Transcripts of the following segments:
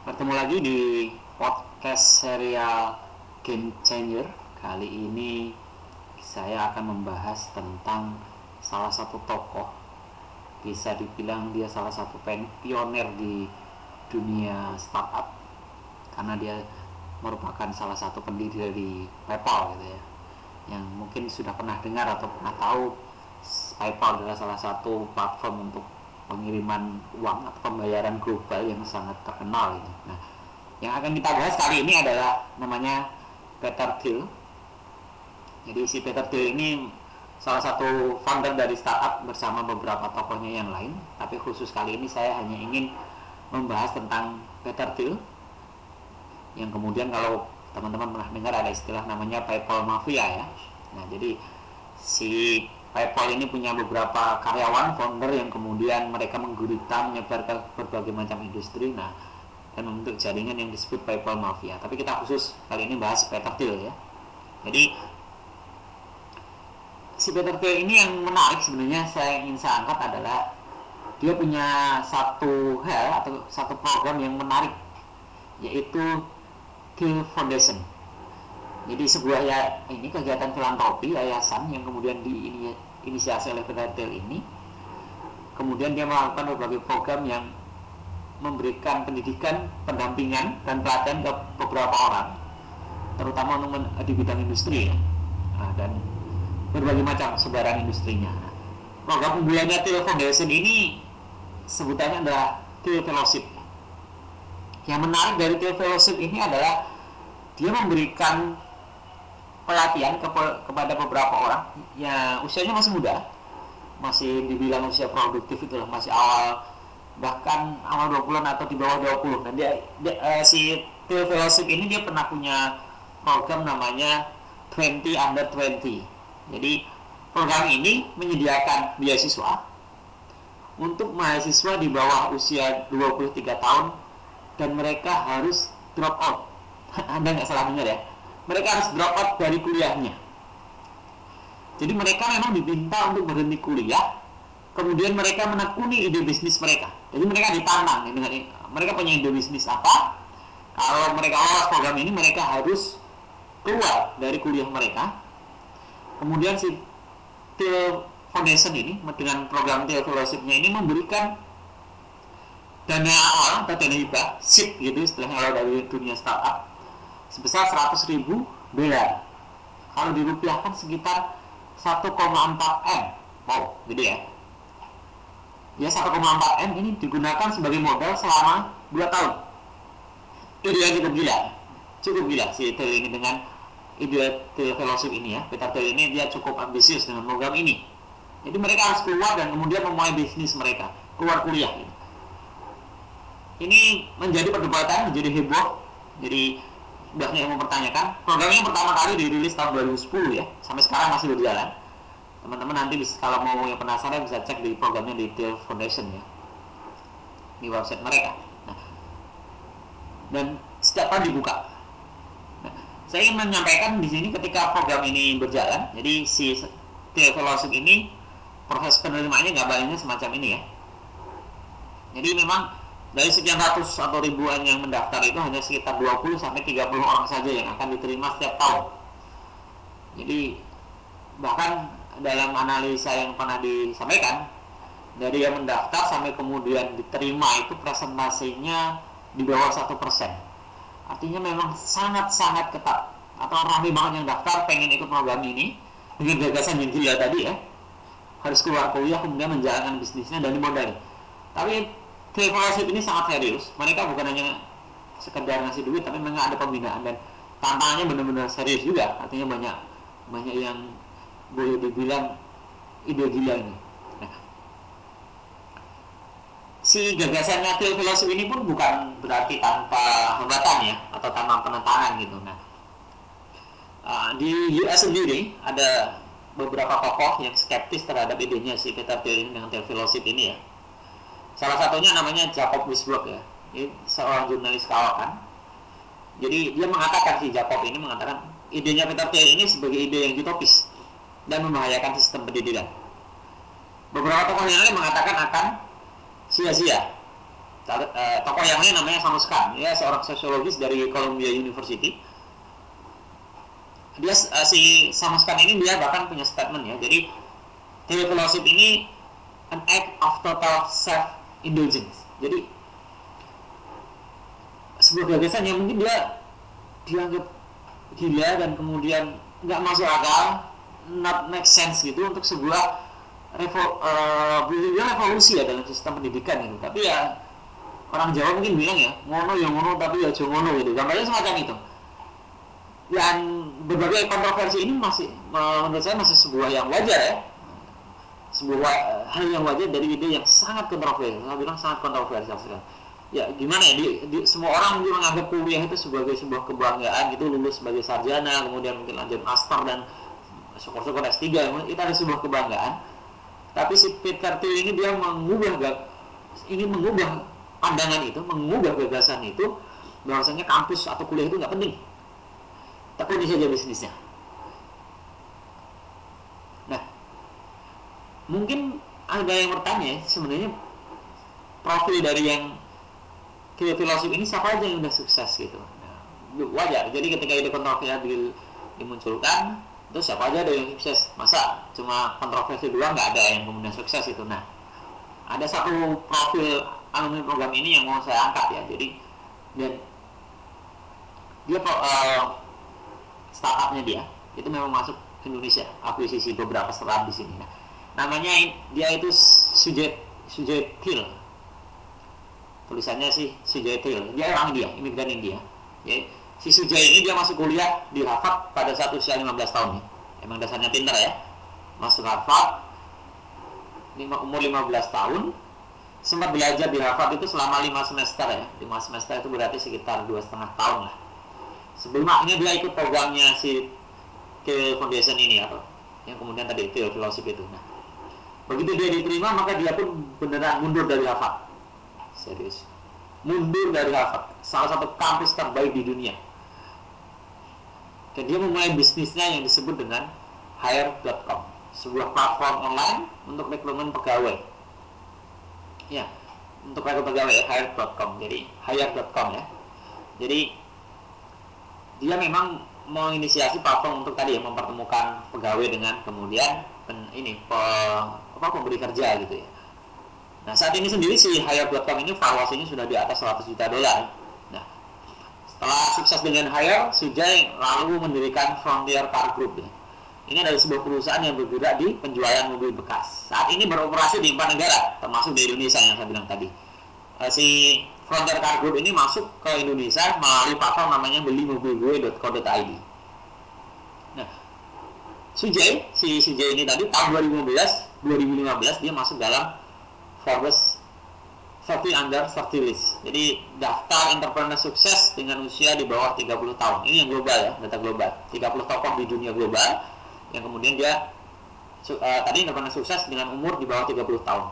Bertemu lagi di podcast serial Game Changer. Kali ini saya akan membahas tentang salah satu tokoh. Bisa dibilang dia salah satu pioner di dunia startup. Karena dia merupakan salah satu pendiri dari PayPal gitu ya. Yang mungkin sudah pernah dengar atau pernah tahu PayPal adalah salah satu platform untuk pengiriman uang atau pembayaran global yang sangat terkenal ini. Nah, yang akan kita bahas kali ini adalah namanya Peter Thiel. Jadi si Peter Thiel ini salah satu founder dari startup bersama beberapa tokohnya yang lain. Tapi khusus kali ini saya hanya ingin membahas tentang Peter Thiel yang kemudian kalau teman-teman pernah dengar ada istilah namanya PayPal Mafia ya. Nah, jadi si PayPal ini punya beberapa karyawan founder yang kemudian mereka menggurita menyebar ke berbagai macam industri. Nah dan membentuk jaringan yang disebut PayPal Mafia. Tapi kita khusus kali ini bahas Peter Thiel ya. Jadi si Peter Thiel ini yang menarik sebenarnya saya ingin saya angkat adalah dia punya satu hal atau satu program yang menarik yaitu Thiel Foundation jadi sebuah ya ini kegiatan filantropi yayasan yang kemudian diinisiasi oleh Pedatel ini. Kemudian dia melakukan berbagai program yang memberikan pendidikan, pendampingan dan pelatihan ke beberapa orang terutama untuk di bidang industri ya. Nah, dan berbagai macam sebaran industrinya. Program unggulannya Til Foundation ini sebutannya adalah Til Fellowship. Yang menarik dari Til Fellowship ini adalah dia memberikan pelatihan ke, kepada beberapa orang ya usianya masih muda. Masih dibilang usia produktif itu masih awal bahkan awal 20-an atau di bawah 20 dan dia, dia uh, si Phil Fellowship ini dia pernah punya program namanya 20 under 20 jadi program ini menyediakan beasiswa untuk mahasiswa di bawah usia 23 tahun dan mereka harus drop out. Anda nggak salah dengar ya mereka harus drop out dari kuliahnya. Jadi mereka memang diminta untuk berhenti kuliah, kemudian mereka menekuni ide bisnis mereka. Jadi mereka ditantang dengan mereka punya ide bisnis apa? Kalau mereka lolos program ini, mereka harus keluar dari kuliah mereka. Kemudian si Till Foundation ini dengan program Till Fellowship-nya ini memberikan dana awal atau dana hibah, SIP gitu istilahnya kalau dari dunia startup sebesar 100 ribu dolar kalau dirupiahkan sekitar 1,4 M. Wow gede ya. Ya 1,4 M ini digunakan sebagai modal selama 2 tahun. Ide yang cukup gila. Cukup gila si Tel ini dengan ide fellowship ini ya. Peter Tel ini dia cukup ambisius dengan program ini. Jadi mereka harus keluar dan kemudian memulai bisnis mereka. Keluar kuliah. Ini menjadi perdebatan menjadi heboh jadi banyak yang mempertanyakan. Program ini pertama kali dirilis tahun 2010 ya. Sampai sekarang masih berjalan. Teman-teman nanti bisa, kalau mau yang penasaran bisa cek di programnya di Detail Foundation ya. Di website mereka. Nah, dan setiap tahun dibuka nah, saya ingin menyampaikan di sini ketika program ini berjalan jadi si Detail ini proses penerimaannya gambarnya semacam ini ya. Jadi memang dari sekian ratus atau ribuan yang mendaftar itu hanya sekitar 20 sampai 30 orang saja yang akan diterima setiap tahun. Jadi bahkan dalam analisa yang pernah disampaikan dari yang mendaftar sampai kemudian diterima itu presentasinya di bawah satu persen. Artinya memang sangat-sangat ketat. Atau ramai banget yang daftar pengen ikut program ini dengan gagasan yang gila tadi ya harus keluar kuliah kemudian menjalankan bisnisnya dan dimodali. Tapi Triple ini sangat serius. Mereka bukan hanya sekedar ngasih duit, tapi memang ada pembinaan dan tantangannya benar-benar serius juga. Artinya banyak banyak yang boleh dibilang ide gila ini. Nah, si gagasannya Til Philosophy ini pun bukan berarti tanpa hambatan ya atau tanpa penentangan gitu. Nah, uh, di US sendiri ada beberapa tokoh yang skeptis terhadap idenya si Peter Thiel ini dengan Philosophy ini ya Salah satunya namanya Jacob Wisbrook ya. Ini seorang jurnalis kawakan. Jadi dia mengatakan si Jacob ini mengatakan idenya Peter Thiel ini sebagai ide yang utopis dan membahayakan sistem pendidikan. Beberapa tokoh yang lain mengatakan akan sia-sia. uh, tokoh yang lain namanya Samus Khan ya seorang sosiologis dari Columbia University dia uh, si Samus Khan ini dia bahkan punya statement ya jadi teori ini an act of total self indulgence jadi sebuah gagasan yang mungkin dia dianggap gila dan kemudian nggak masuk akal not make sense gitu untuk sebuah revo, uh, revolusi ya dalam sistem pendidikan gitu. Tapi ya orang Jawa mungkin bilang ya ngono ya ngono tapi ya ngono gitu. Gambarnya semacam itu. Dan berbagai kontroversi ini masih menurut saya masih sebuah yang wajar ya sebuah uh, hal yang wajar dari ide yang sangat kontroversial saya bilang sangat kontroversial sekali ya gimana ya di, di, semua orang mungkin menganggap kuliah itu sebagai sebuah kebanggaan gitu lulus sebagai sarjana kemudian mungkin lanjut master dan syukur-syukur S3 itu ada sebuah kebanggaan. Tapi si Peter Thiel ini dia mengubah ini mengubah pandangan itu mengubah gagasan itu bahwasanya kampus atau kuliah itu nggak penting. Tekuni saja bisnisnya nah mungkin ada yang bertanya sebenarnya profil dari yang filosofi ini siapa aja yang udah sukses gitu? Nah, wajar. Jadi ketika ide kontroversi dimunculkan itu siapa aja ada yang sukses? Masa cuma kontroversi dua nggak ada yang kemudian sukses itu? Nah ada satu profil alumni program ini yang mau saya angkat ya. Jadi dan dia uh, startupnya dia itu memang masuk ke Indonesia akuisisi beberapa startup di sini. Nah, namanya dia itu Sujet Sujetil tulisannya sih Sujetil dia orang India imigran India ya si Sujai ini dia masuk kuliah di Harvard pada saat usia 15 tahun nih. Emang dasarnya pintar ya. Masuk Harvard umur 15 tahun sempat belajar di Harvard itu selama 5 semester ya. 5 semester itu berarti sekitar dua setengah tahun lah. Sebelum akhirnya dia ikut programnya si Thiel Foundation ini atau yang kemudian tadi Thiel Fellowship itu. Nah, begitu dia diterima maka dia pun beneran mundur dari Harvard. Serius. Mundur dari Harvard, salah satu kampus terbaik di dunia. Dan dia memulai bisnisnya yang disebut dengan hire.com sebuah platform online untuk rekrutmen pegawai. Ya untuk rekrutmen pegawai ya, hire.com jadi hire.com ya. Jadi dia memang menginisiasi platform untuk tadi ya mempertemukan pegawai dengan kemudian pen, ini pe, apa pemberi kerja gitu ya nah saat ini sendiri si hire.com ini valuasinya sudah di atas 100 juta dolar setelah sukses dengan Hire, Sujai lalu mendirikan Frontier Car Group. Ya. Ini adalah sebuah perusahaan yang bergerak di penjualan mobil bekas. Saat ini beroperasi di empat negara, termasuk di Indonesia yang saya bilang tadi. Uh, si Frontier Car Group ini masuk ke Indonesia melalui platform namanya belimobilgue.co.id. Sujai, si Sujai ini tadi tahun 2015, 2015 dia masuk dalam Forbes 30 under 30 list. Jadi daftar entrepreneur sukses dengan usia di bawah 30 tahun. Ini yang global ya, data global. 30 tokoh di dunia global yang kemudian dia uh, tadi entrepreneur sukses dengan umur di bawah 30 tahun.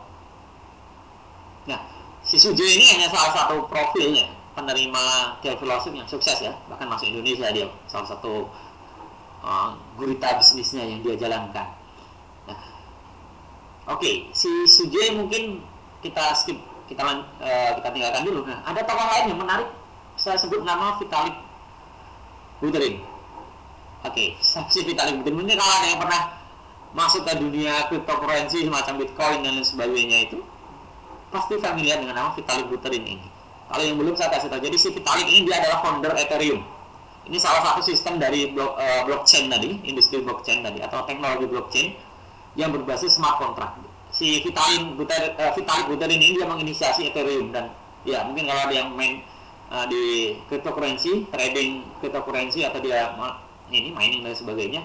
Nah, si Sujo ini hanya salah satu profilnya penerima Philosophy yang sukses ya, bahkan masuk Indonesia dia salah satu uh, gurita bisnisnya yang dia jalankan. Nah, oke, okay, si Sujay mungkin kita skip kita uh, kita tinggalkan dulu. Nah, ada tokoh lain yang menarik. Saya sebut nama Vitalik Buterin. Oke, okay, si Vitalik Buterin ini kalau ada yang pernah masuk ke dunia cryptocurrency semacam Bitcoin dan lain sebagainya itu pasti familiar dengan nama Vitalik Buterin ini. Kalau yang belum saya kasih tahu. Jadi si Vitalik ini dia adalah founder Ethereum. Ini salah satu sistem dari blok, uh, blockchain tadi, industri blockchain tadi atau teknologi blockchain yang berbasis smart contract si Vitalik Buterin, uh, Vitalik Buterin ini dia menginisiasi Ethereum dan ya mungkin kalau ada yang main uh, di cryptocurrency, trading cryptocurrency atau dia ini mining dan sebagainya,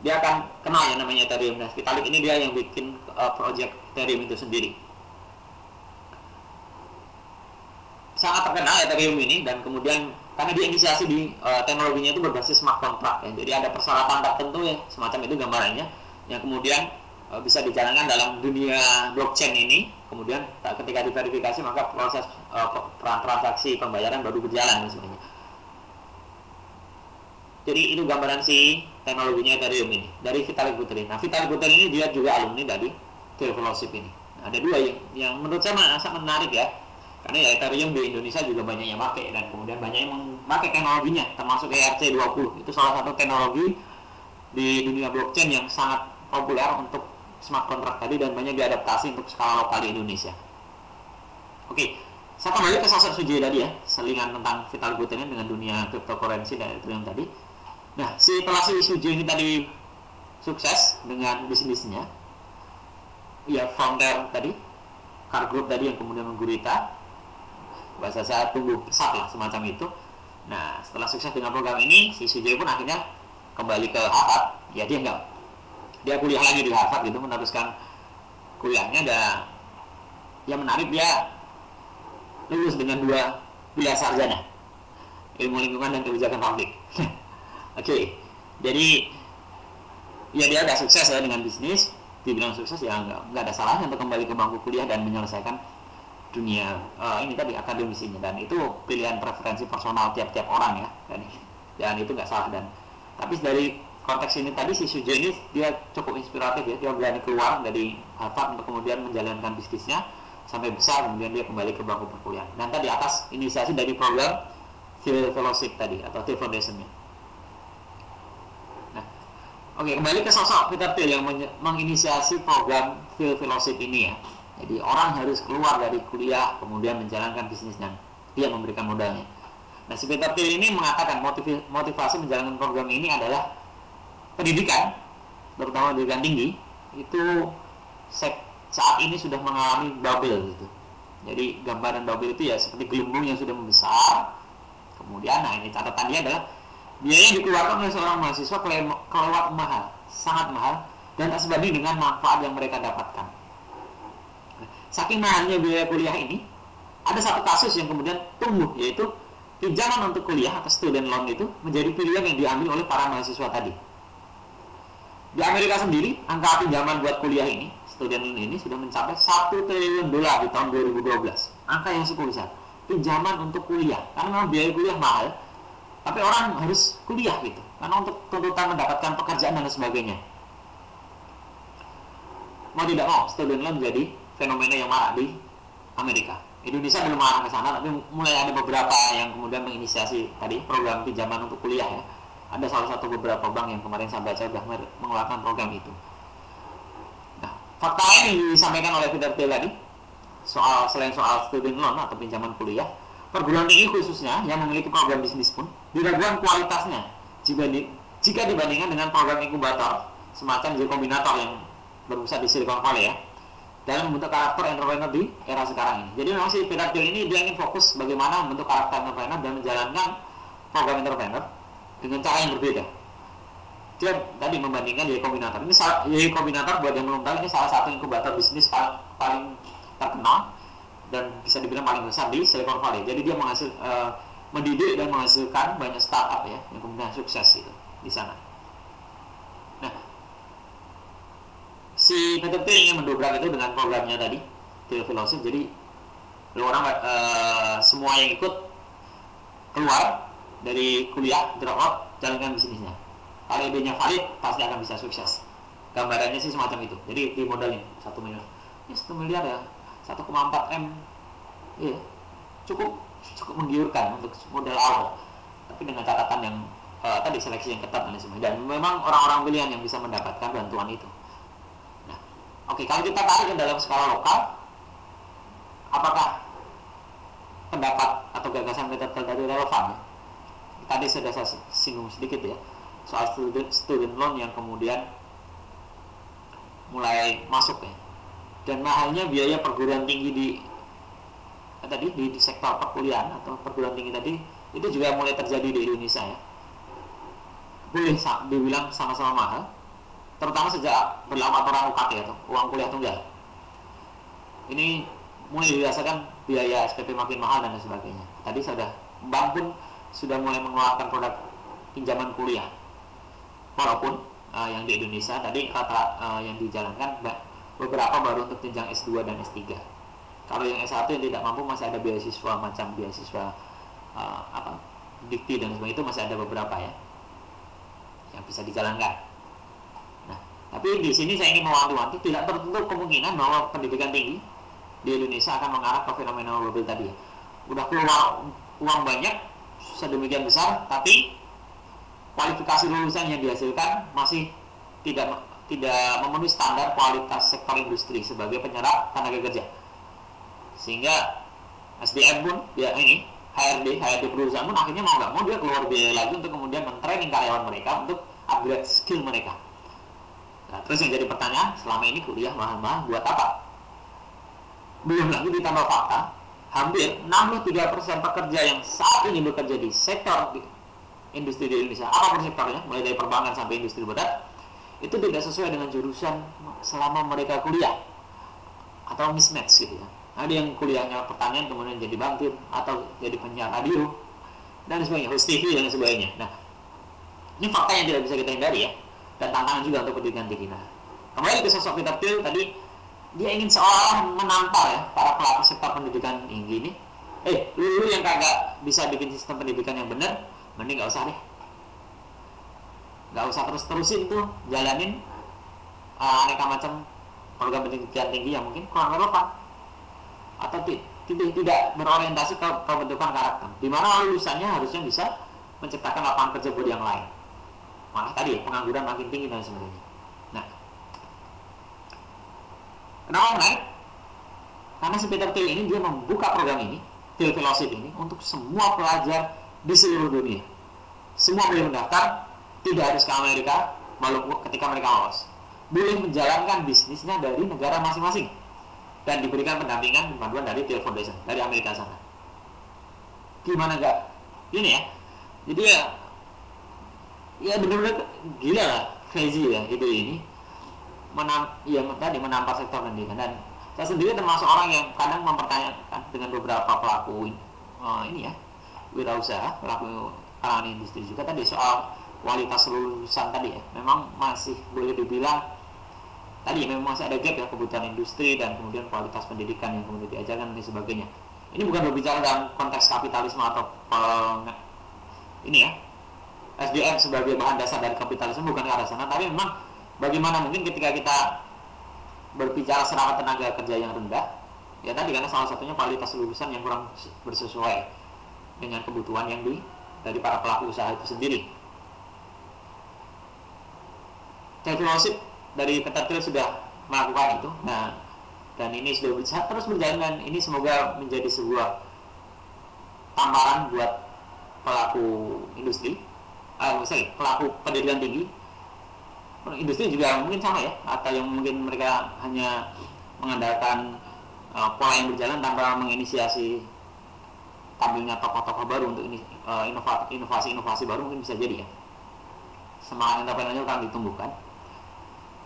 dia akan kenal yang namanya Ethereum. Nah, Vitalik ini dia yang bikin uh, project Ethereum itu sendiri. Sangat terkenal Ethereum ini dan kemudian karena dia inisiasi di uh, teknologinya itu berbasis smart contract ya. Jadi ada persyaratan tertentu ya semacam itu gambarannya. Yang kemudian Eh, bisa dijalankan dalam dunia blockchain ini. Kemudian ketika diverifikasi maka proses uh, transaksi pembayaran baru berjalan sebenarnya jadi itu gambaran si teknologinya Ethereum ini dari Vitalik Buterin. Nah Vitalik Buterin ini dia juga alumni dari Theophilosophy ini. Ada dua yang yang menurut saya sangat menarik ya karena ya Ethereum di Indonesia juga banyak yang pakai dan kemudian banyak yang memakai teknologinya termasuk ERC20 itu salah satu teknologi di dunia blockchain yang sangat populer untuk smart contract tadi dan banyak diadaptasi untuk skala lokal di Indonesia. Oke saya kembali ke sosok Suji tadi ya selingan tentang Vital Buterin dengan dunia cryptocurrency dan Ethereum tadi. Nah setelah si Suji ini tadi sukses dengan bisnisnya. Ya founder tadi car group tadi yang kemudian menggurita bahasa saya tunggu pesat lah semacam itu. Nah setelah sukses dengan program ini si Sujoy pun akhirnya kembali ke Harvard. Ya dia enggak dia kuliah lagi di Harvard gitu meneruskan kuliahnya. Dan yang menarik dia lulus dengan dua kuliah sarjana ilmu lingkungan dan kebijakan publik. Oke okay. jadi ya dia udah sukses ya dengan bisnis. Dibilang sukses ya nggak nggak ada salahnya untuk kembali ke bangku kuliah dan menyelesaikan dunia uh, ini tadi akademisinya dan itu pilihan preferensi personal tiap-tiap orang ya dan dan itu nggak salah dan tapi dari konteks ini tadi si Sujo ini dia cukup inspiratif ya dia berani keluar dari Harvard untuk kemudian menjalankan bisnisnya sampai besar kemudian dia kembali ke bangku perkuliahan. Dan tadi atas inisiasi dari program Fellowship tadi atau Phil Foundationnya. Nah oke kembali ke sosok Peter Thiel yang menginisiasi program Phil Fellowship ini ya jadi orang harus keluar dari kuliah kemudian menjalankan bisnis dan dia memberikan modalnya. Nah, si Peter Thiel ini mengatakan motivasi menjalankan program ini adalah pendidikan, terutama pendidikan tinggi, itu saat ini sudah mengalami bubble gitu. Jadi gambaran bubble itu ya seperti gelembung yang sudah membesar. Kemudian, nah ini catatannya adalah biaya yang dikeluarkan oleh seorang mahasiswa kelewat mahal, sangat mahal, dan tak sebanding dengan manfaat yang mereka dapatkan saking mahalnya biaya kuliah ini ada satu kasus yang kemudian tumbuh yaitu pinjaman untuk kuliah atau student loan itu menjadi pilihan yang diambil oleh para mahasiswa tadi. Di Amerika sendiri angka pinjaman buat kuliah ini student loan ini sudah mencapai 1 triliun dolar di tahun 2012 angka yang cukup besar pinjaman untuk kuliah. Karena memang biaya kuliah mahal tapi orang harus kuliah gitu. Karena untuk tuntutan mendapatkan pekerjaan dan sebagainya. Mau tidak mau student loan jadi fenomena yang marak di Amerika. Indonesia belum mengarah ke sana, tapi mulai ada beberapa yang kemudian menginisiasi tadi program pinjaman untuk kuliah ya. Ada salah satu beberapa bank yang kemarin saya baca sudah mengeluarkan program itu. Nah, fakta yang disampaikan oleh Peter Thiel tadi soal selain soal student loan atau pinjaman kuliah, perguruan tinggi khususnya yang memiliki program bisnis pun diragukan kualitasnya jika di, jika dibandingkan dengan program inkubator semacam Z Kombinator yang berpusat di Silicon Valley ya dalam membentuk karakter entrepreneur di era sekarang ini. Jadi memang si Peter Thiel ini dia ingin fokus bagaimana membentuk karakter entrepreneur dan menjalankan program entrepreneur dengan cara yang berbeda. Dia tadi membandingkan Y Kombinator. Ini Y Kombinator buat yang belum tahu ini salah satu inkubator bisnis paling, paling terkenal dan bisa dibilang paling besar di Silicon Valley. Jadi dia menghasil uh, mendidik dan menghasilkan banyak startup ya yang kemudian sukses itu di sana. Si PTT ingin mendobrak itu dengan programnya tadi Theo Philosophy. Jadi orang uh, semua yang ikut keluar dari kuliah drop out jalankan bisnisnya. Kalau idenya valid pasti akan bisa sukses. Gambarannya sih semacam itu. Jadi di modalin satu miliar. Ya satu miliar ya. 1,4 m. Iya. Cukup cukup menggiurkan untuk modal awal. Tapi dengan catatan yang uh, tadi seleksi yang ketat dan semua dan memang orang-orang pilihan yang bisa mendapatkan bantuan itu Oke, kalau kita tarik ke dalam skala lokal, apakah pendapat atau gagasan kita tadi relevan? Tadi sudah saya singgung sedikit ya soal student, student loan yang kemudian mulai masuk ya. Dan mahalnya biaya perguruan tinggi di tadi di, di sektor perkuliahan atau perguruan tinggi tadi itu juga mulai terjadi di Indonesia ya. Boleh dibilang sama-sama mahal terutama sejak berlaku aturan UKT atau uang kuliah tunggal. Ini mulai dirasakan biaya SPP makin mahal dan sebagainya. Tadi sudah bank pun sudah mulai mengeluarkan produk pinjaman kuliah. Walaupun uh, yang di Indonesia tadi kata uh, yang dijalankan beberapa baru untuk jenjang S2 dan S3 kalau yang S1 yang tidak mampu masih ada beasiswa macam beasiswa uh, apa dikti dan sebagainya itu masih ada beberapa ya yang bisa dijalankan tapi di sini saya ingin mewanti-wanti tidak tertutup kemungkinan bahwa pendidikan tinggi di Indonesia akan mengarah ke fenomena mobil tadi. Udah keluar uang banyak sedemikian besar, tapi kualifikasi lulusan yang dihasilkan masih tidak tidak memenuhi standar kualitas sektor industri sebagai penyerap tenaga kerja. Sehingga SDM pun ya ini HRD HRD perusahaan pun akhirnya mau nggak mau dia keluar biaya lagi untuk kemudian mentraining karyawan mereka untuk upgrade skill mereka. Nah, terus yang jadi pertanyaan, selama ini kuliah mahal-mahal buat apa? Belum lagi ditambah fakta, hampir 63% pekerja yang saat ini bekerja di sektor di industri di Indonesia, apa pun sektornya, mulai dari perbankan sampai industri berat, itu tidak sesuai dengan jurusan selama mereka kuliah atau mismatch gitu ya. Ada yang kuliahnya pertanian kemudian jadi bangkit atau jadi penyiar radio dan sebagainya, host TV dan sebagainya. Nah, ini fakta yang tidak bisa kita hindari ya dan tantangan juga untuk pendidikan tinggi. Nah, kembali ke sosok Peter Thiel tadi dia ingin seolah menampar ya para pelaku sektor pendidikan tinggi ini. Eh, lu, lu yang kagak bisa bikin sistem pendidikan yang benar, mending gak usah deh. Gak usah terus-terusin tuh jalanin uh, aneka macam program pendidikan tinggi yang mungkin kurang relevan atau tidak tidak berorientasi ke pembentukan karakter. Di mana lulusannya harusnya bisa menciptakan lapangan kerja buat yang lain malah tadi pengangguran makin tinggi dan sebagainya nah. Kenapa menarik karena si Peter Thiel ini dia membuka program ini Thiel Fellowship ini untuk semua pelajar di seluruh dunia. Semua boleh mendaftar tidak harus ke Amerika walaupun ketika mereka lolos. Boleh menjalankan bisnisnya dari negara masing-masing. Dan diberikan pendampingan bantuan dari Thiel Foundation dari Amerika sana. Gimana enggak ini ya. Jadi ya ya benar-benar gila lah crazy ya ide ini. Menam ya tadi menampar sektor pendidikan. Dan saya sendiri termasuk orang yang kadang mempertanyakan dengan beberapa pelaku uh, ini ya wirausaha pelaku kalangan industri juga tadi soal kualitas lulusan tadi ya. Memang masih boleh dibilang tadi ya memang masih ada gap ya kebutuhan industri dan kemudian kualitas pendidikan yang kemudian diajarkan dan sebagainya. Ini bukan berbicara dalam konteks kapitalisme atau ini ya SDM sebagai bahan dasar dari kapitalisme bukan ke arah sana tapi memang bagaimana mungkin ketika kita berbicara serapan tenaga kerja yang rendah ya tadi karena salah satunya kualitas lulusan yang kurang bersesuai dengan kebutuhan yang di dari para pelaku usaha itu sendiri. Teknologi dari Petatril sudah melakukan itu. Nah, dan ini sudah bisa terus berjalan dan ini semoga menjadi sebuah tamparan buat pelaku industri uh, sorry, pelaku pendidikan tinggi industri juga mungkin sama ya atau yang mungkin mereka hanya mengandalkan uh, pola yang berjalan tanpa menginisiasi tampilnya tokoh-tokoh baru untuk ini uh, inovasi-inovasi baru mungkin bisa jadi ya. Semangat entrepreneurial akan ditumbuhkan.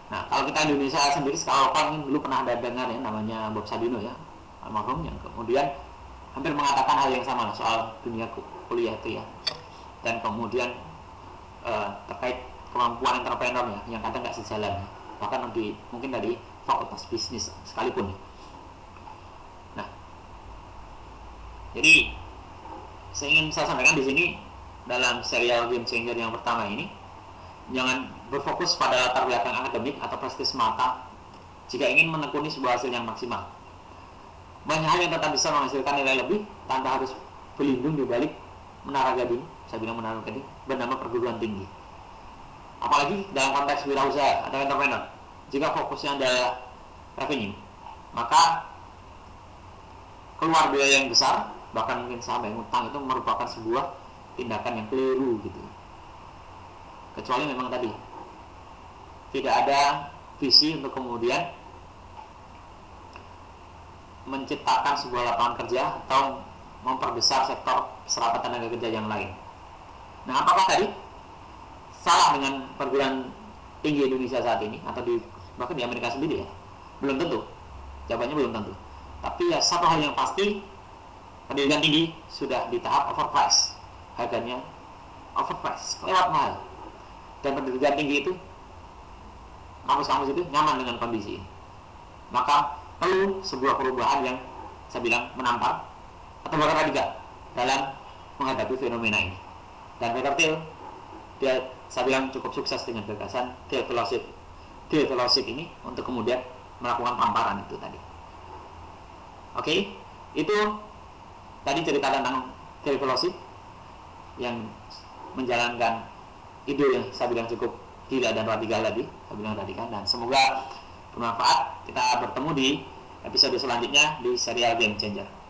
Nah kalau kita Indonesia sendiri lokal ini dulu pernah ada dengar ya namanya Bob Sadino ya almarhum yang kemudian hampir mengatakan hal yang sama soal dunia kuliah itu ya. Dan kemudian uh, terkait kemampuan entrepreneurnya yang kadang nggak sejalan bahkan di mungkin dari fakultas bisnis sekalipun nah jadi saya ingin saya sampaikan di sini dalam serial game changer yang pertama ini jangan berfokus pada latar belakang akademik atau prestis mata jika ingin menekuni sebuah hasil yang maksimal. Banyak hal yang tetap bisa menghasilkan nilai lebih tanpa harus berlindung di balik menara gading saya bilang menara gading bernama perguruan tinggi. Apalagi dalam konteks wirausaha atau entrepreneur. Jika fokusnya adalah revenue maka keluar biaya yang besar bahkan mungkin sampai utang itu merupakan sebuah tindakan yang keliru gitu. Kecuali memang tadi tidak ada visi untuk kemudian menciptakan sebuah lapangan kerja atau memperbesar sektor serapan tenaga kerja yang lain. Nah, apakah tadi salah dengan perguruan tinggi Indonesia saat ini atau di bahkan di Amerika sendiri ya? Belum tentu. Jawabannya belum tentu. Tapi ya satu hal yang pasti pendidikan tinggi sudah di tahap overprice. Harganya overprice, lewat mahal. Dan pendidikan tinggi itu kampus-kampus itu nyaman dengan kondisi. Maka perlu sebuah perubahan yang saya bilang menampar atau bahkan radikal dalam menghadapi fenomena ini. Dan Thiel, dia saya bilang cukup sukses dengan gagasan Thiel Fellowship ini untuk kemudian melakukan pamparan itu tadi. oke itu tadi cerita tentang Terry yang menjalankan ide yang saya bilang cukup gila dan radikal tadi saya bilang radikal dan semoga bermanfaat kita bertemu di episode selanjutnya di serial Game Changer